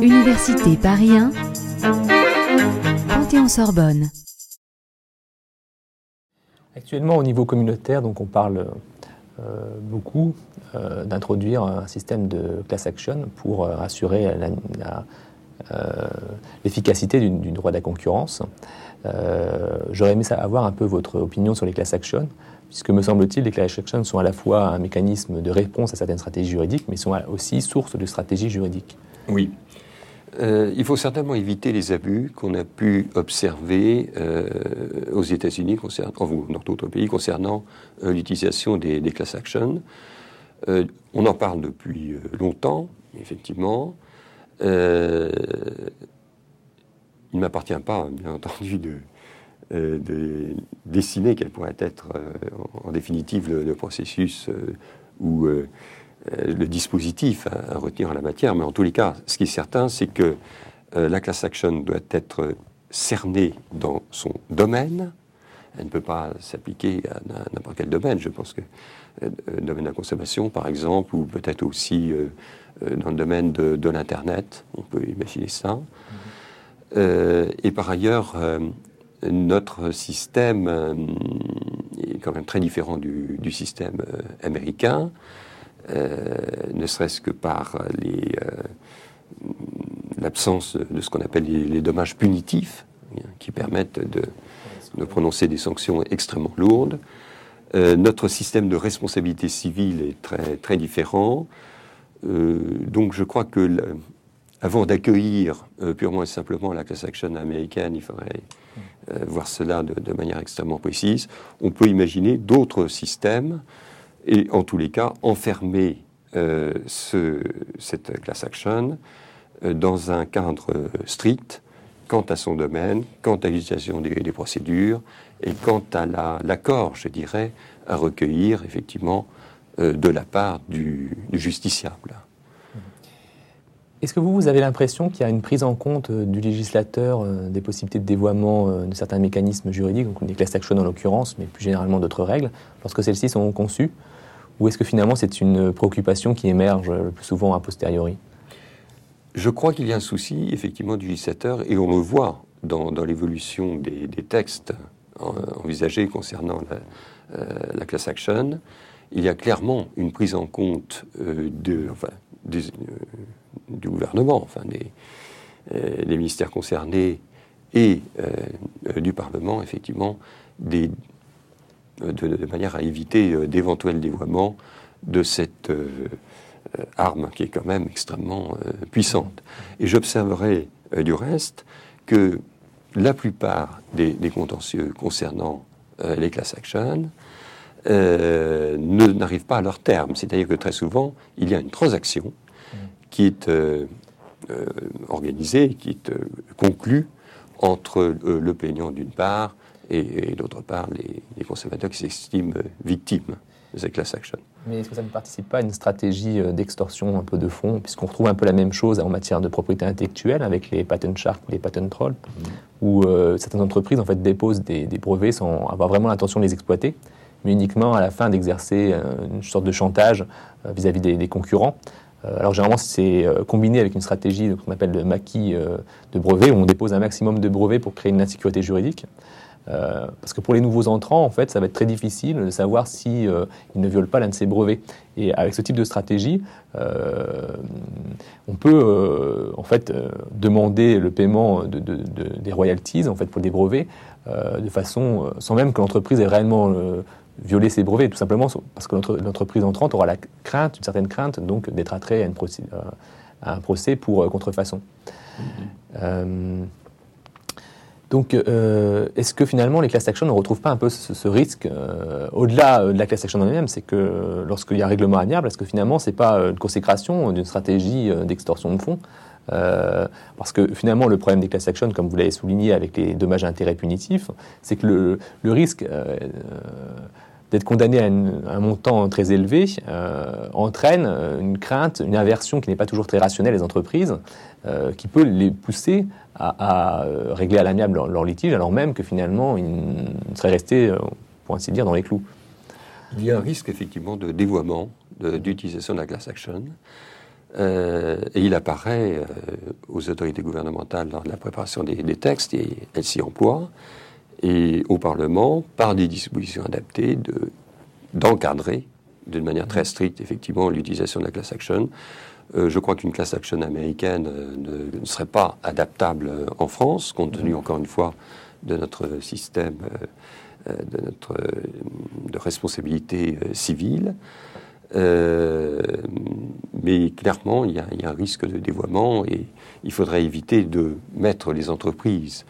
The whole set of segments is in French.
Université Paris 1, Panthéon-Sorbonne. Actuellement, au niveau communautaire, donc on parle euh, beaucoup euh, d'introduire un système de class action pour euh, assurer l'efficacité du, droit de la concurrence. J'aurais aimé avoir un peu votre opinion sur les class actions, puisque me semble-t-il, les class actions sont à la fois un mécanisme de réponse à certaines stratégies juridiques, mais sont aussi source de stratégies juridiques. Oui, euh, il faut certainement éviter les abus qu'on a pu observer euh, aux États-Unis, ou dans d'autres pays, concernant euh, l'utilisation des, class actions. on en parle depuis longtemps, effectivement. Il ne m'appartient pas, bien entendu, de, dessiner quel pourrait être, en, définitive, le, processus euh, le dispositif à, retenir en la matière, mais en tous les cas, ce qui est certain, c'est que euh, la class action doit être cernée dans son domaine. Elle ne peut pas s'appliquer à, n'importe quel domaine. Je pense que euh, domaine de la consommation, par exemple, ou peut-être aussi dans le domaine de, l'Internet, on peut imaginer ça. et par ailleurs, notre système est quand même très différent du, du système américain. Euh, ne serait-ce que par euh, l'absence de ce qu'on appelle les, dommages punitifs, hein, qui permettent de, prononcer des sanctions extrêmement lourdes. Euh, notre système de responsabilité civile est très, très différent. Donc je crois que avant d'accueillir purement et simplement la class action américaine, il faudrait voir cela de, manière extrêmement précise. On peut imaginer d'autres systèmes et en tous les cas enfermer euh, cette class action euh, dans un cadre strict quant à son domaine, quant à l'utilisation des, procédures et quant à l'accord, je dirais, à recueillir effectivement euh, de la part du, justiciable. Est-ce que vous, vous avez l'impression qu'il y a une prise en compte du législateur des possibilités de dévoiement de certains mécanismes juridiques, donc des class action en l'occurrence, mais plus généralement d'autres règles, lorsque celles-ci sont conçues? Ou est-ce que finalement c'est une préoccupation qui émerge le plus souvent a posteriori? Je crois qu'il y a un souci effectivement du législateur et on le voit dans, l'évolution des, textes envisagés concernant la, euh, class action. Il y a clairement une prise en compte euh, de, euh, du gouvernement, enfin des, ministères concernés et du Parlement, effectivement, des, de, manière à éviter euh, d'éventuels dévoiements de cette euh, euh, arme qui est quand même extrêmement puissante. Et j'observerai du reste que la plupart des, contentieux concernant les class actions n'arrivent pas à leur terme. C'est-à-dire que très souvent, il y a une transaction qui est organisée, qui est conclue entre le plaignant d'une part et, d'autre part les, consommateurs qui s'estiment victimes de cette class action. Mais est-ce que ça ne participe pas à une stratégie euh, d'extorsion un peu de fond, puisqu'on retrouve un peu la même chose en matière de propriété intellectuelle avec les patent sharks ou les patent trolls, mm. où euh, certaines entreprises en fait déposent des, brevets sans avoir vraiment l'intention de les exploiter, mais uniquement à la fin d'exercer euh, une sorte de chantage vis-à-vis des, concurrents. Alors généralement, c'est combiné avec une stratégie qu'on appelle le maquis de brevets, où on dépose un maximum de brevets pour créer une insécurité juridique. Euh, parce que pour les nouveaux entrants, en fait, ça va être très difficile de savoir si euh, ne violent pas l'un de ces brevets. Et avec ce type de stratégie, euh, on peut en fait demander le paiement de, des royalties en fait pour des brevets de façon sans même que l'entreprise ait réellement violé ses brevets, tout simplement parce que l'entreprise entrante aura la crainte, une certaine crainte, donc d'être attirée à, un procès pour contrefaçon. Mm-hmm. Donc, euh, est-ce que finalement les class actions ne retrouvent pas un peu ce, risque euh, au-delà euh, de la class action en elle-même? C'est que lorsqu'il y a un règlement amiable, est-ce que finalement c'est pas une consécration d'une stratégie d'extorsion de fonds? Parce que finalement, le problème des class actions, comme vous l'avez souligné avec les dommages à intérêts punitifs, c'est que le, risque d'être condamné à, un montant très élevé euh, entraîne une crainte, une aversion qui n'est pas toujours très rationnelle des entreprises, euh, qui peut les pousser à, euh, régler à l'amiable leur, litige, alors même que finalement ils seraient restés, pour ainsi dire, dans les clous. Il y a un risque effectivement de dévoiement d'utilisation de, la class action. Euh, et il apparaît euh, aux autorités gouvernementales dans la préparation des, textes, et elles s'y emploient, et au Parlement, par des dispositions adaptées, d'encadrer d'une manière très stricte, effectivement, l'utilisation de la class action. Euh, je crois qu'une class action américaine ne, serait pas adaptable en France, compte tenu, encore une fois, de notre système de de responsabilité civile. Euh, mais clairement, il y, a, un risque de dévoiement et il faudrait éviter de mettre les entreprises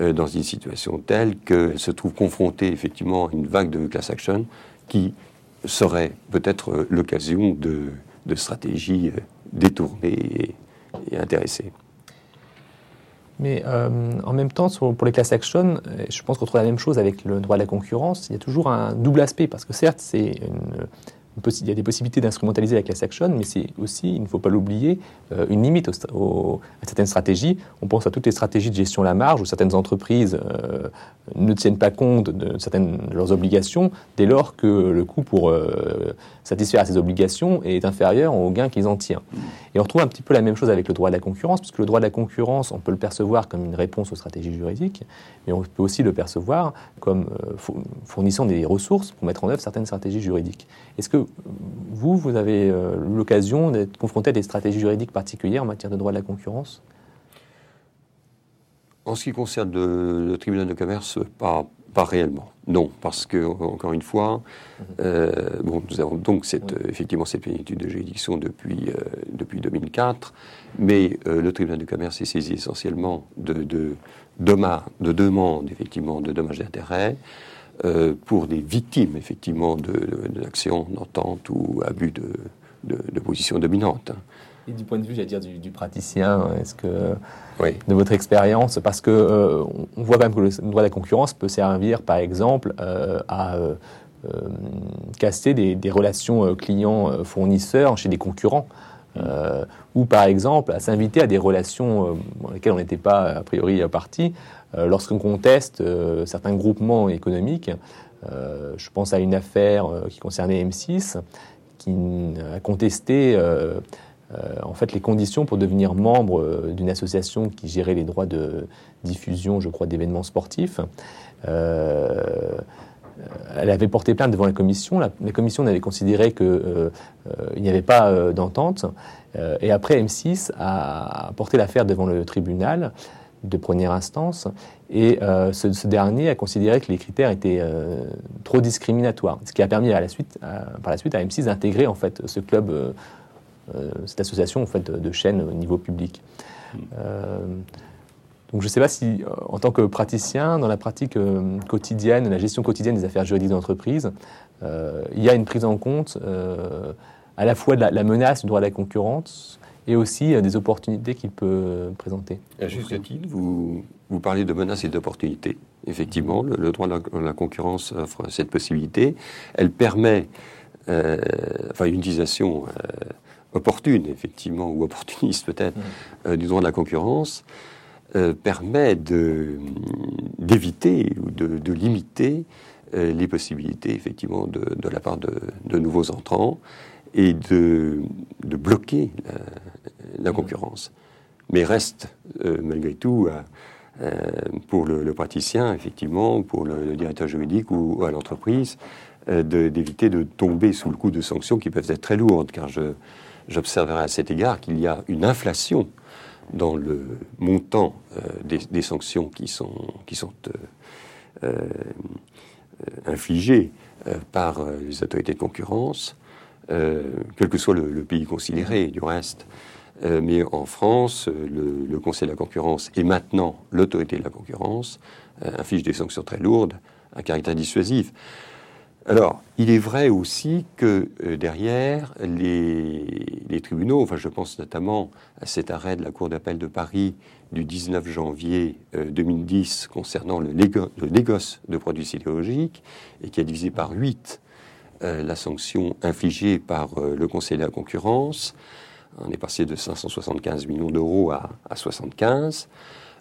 euh, dans une situation telle qu'elles se trouvent confrontées effectivement à une vague de class action qui serait peut-être l'occasion de, stratégies euh, détournées et, intéressées. Mais en même temps, pour les class action, je pense qu'on trouve la même chose avec le droit de la concurrence. Il y a toujours un double aspect, parce que certes, c'est une, il y a des possibilités d'instrumentaliser la class action, mais c'est aussi, il ne faut pas l'oublier, euh, une limite à certaines stratégies. On pense à toutes les stratégies de gestion à la marge où certaines entreprises euh, ne tiennent pas compte de certaines de leurs obligations dès lors que le coût pour euh, satisfaire à ces obligations est inférieur au gain qu'ils en tirent. Et on retrouve un petit peu la même chose avec le droit de la concurrence, puisque le droit de la concurrence, on peut le percevoir comme une réponse aux stratégies juridiques, mais on peut aussi le percevoir comme fournissant des ressources pour mettre en œuvre certaines stratégies juridiques. Est-ce que vous, vous avez eu euh, l'occasion d'être confronté à des stratégies juridiques particulières en matière de droit de la concurrence? En ce qui concerne le, tribunal de commerce, pas, pas réellement. Non, parce que, encore une fois, mhm. euh, bon, nous avons donc cette, effectivement cette plénitude de juridiction depuis, euh, depuis 2004, mais le tribunal de commerce est saisi essentiellement de, de, de demandes, effectivement, de dommages d'intérêt. Euh, pour des victimes, effectivement, d'actions, d'entente ou abus de, de, position dominante. Et du point de vue, j'allais dire, du, praticien, est-ce que, de votre expérience, parce que euh, on voit quand même que le droit de la concurrence peut servir, par exemple, euh, à casser des, des relations clients-fournisseurs chez des concurrents. ou par exemple à s'inviter à des relations dans lesquelles on n'était pas a priori parti, euh, lorsqu'on conteste euh, certains groupements économiques, euh, je pense à une affaire qui concernait M6, qui a contesté en fait les conditions pour devenir membre d'une association qui gérait les droits de diffusion, je crois, d'événements sportifs. elle avait porté plainte devant la commission. La, commission avait considéré qu'il n'y avait pas d'entente. et après, M6 a porté l'affaire devant le tribunal de première instance, et euh, ce, dernier a considéré que les critères étaient euh, trop discriminatoires, ce qui a permis à la suite, par la suite à M6 d'intégrer en fait ce club, euh, cette association de, chaînes au niveau public. donc je ne sais pas si, en tant que praticien, dans la pratique quotidienne, la gestion quotidienne des affaires juridiques d'entreprise, il y a une prise en compte à la fois de la, menace du droit à la concurrence, et aussi euh, des opportunités qu'il peut présenter. À juste titre, vous, vous parlez de menaces et d'opportunités. Effectivement, le, droit de la, concurrence offre cette possibilité. Elle permet euh, enfin, une utilisation euh, opportune, effectivement, ou opportuniste peut-être, mmh. du droit de la concurrence, permet d'éviter ou de, de, limiter les possibilités, effectivement, de, de la part de, de nouveaux entrants et de, bloquer la, concurrence. Mais reste euh, malgré tout euh, pour le, praticien, effectivement, pour le, directeur juridique ou, à l'entreprise, euh, d'éviter de, tomber sous le coup de sanctions qui peuvent être très lourdes, car j'observerai à cet égard qu'il y a une inflation dans le montant des, des, sanctions qui sont, qui sont infligées par les autorités de concurrence quel que soit le, pays considéré, du reste. Euh, mais en France, le, Conseil de la concurrence et maintenant l'autorité de la concurrence euh, inflige des sanctions très lourdes à caractère dissuasif. Alors, il est vrai aussi que derrière, les, tribunaux, enfin je pense notamment à cet arrêt de la Cour d'appel de Paris du 19 janvier 2010 concernant le, le, négoce de produits sidérurgiques, et qui a divisé par 8 euh, la sanction infligée par euh, le Conseil de la concurrence. On est passé de 575 millions d'euros à, 75,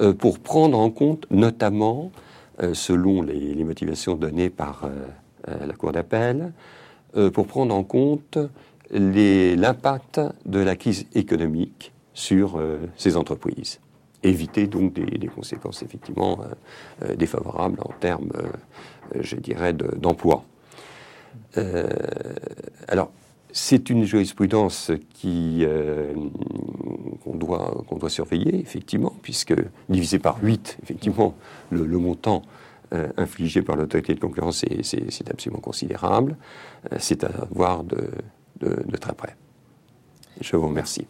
euh, pour prendre en compte notamment, selon les, motivations données par la Cour d'appel, pour prendre en compte l'impact de la crise économique sur ces entreprises. Éviter donc des, conséquences effectivement défavorables en termes, je dirais, d'emploi. Alors, c'est une jurisprudence euh, qu'on, doit, surveiller, effectivement, puisque divisé par 8, effectivement, le, montant euh, infligé par l'autorité de concurrence, c'est, absolument considérable. Euh, c'est à voir de très près. Je vous remercie.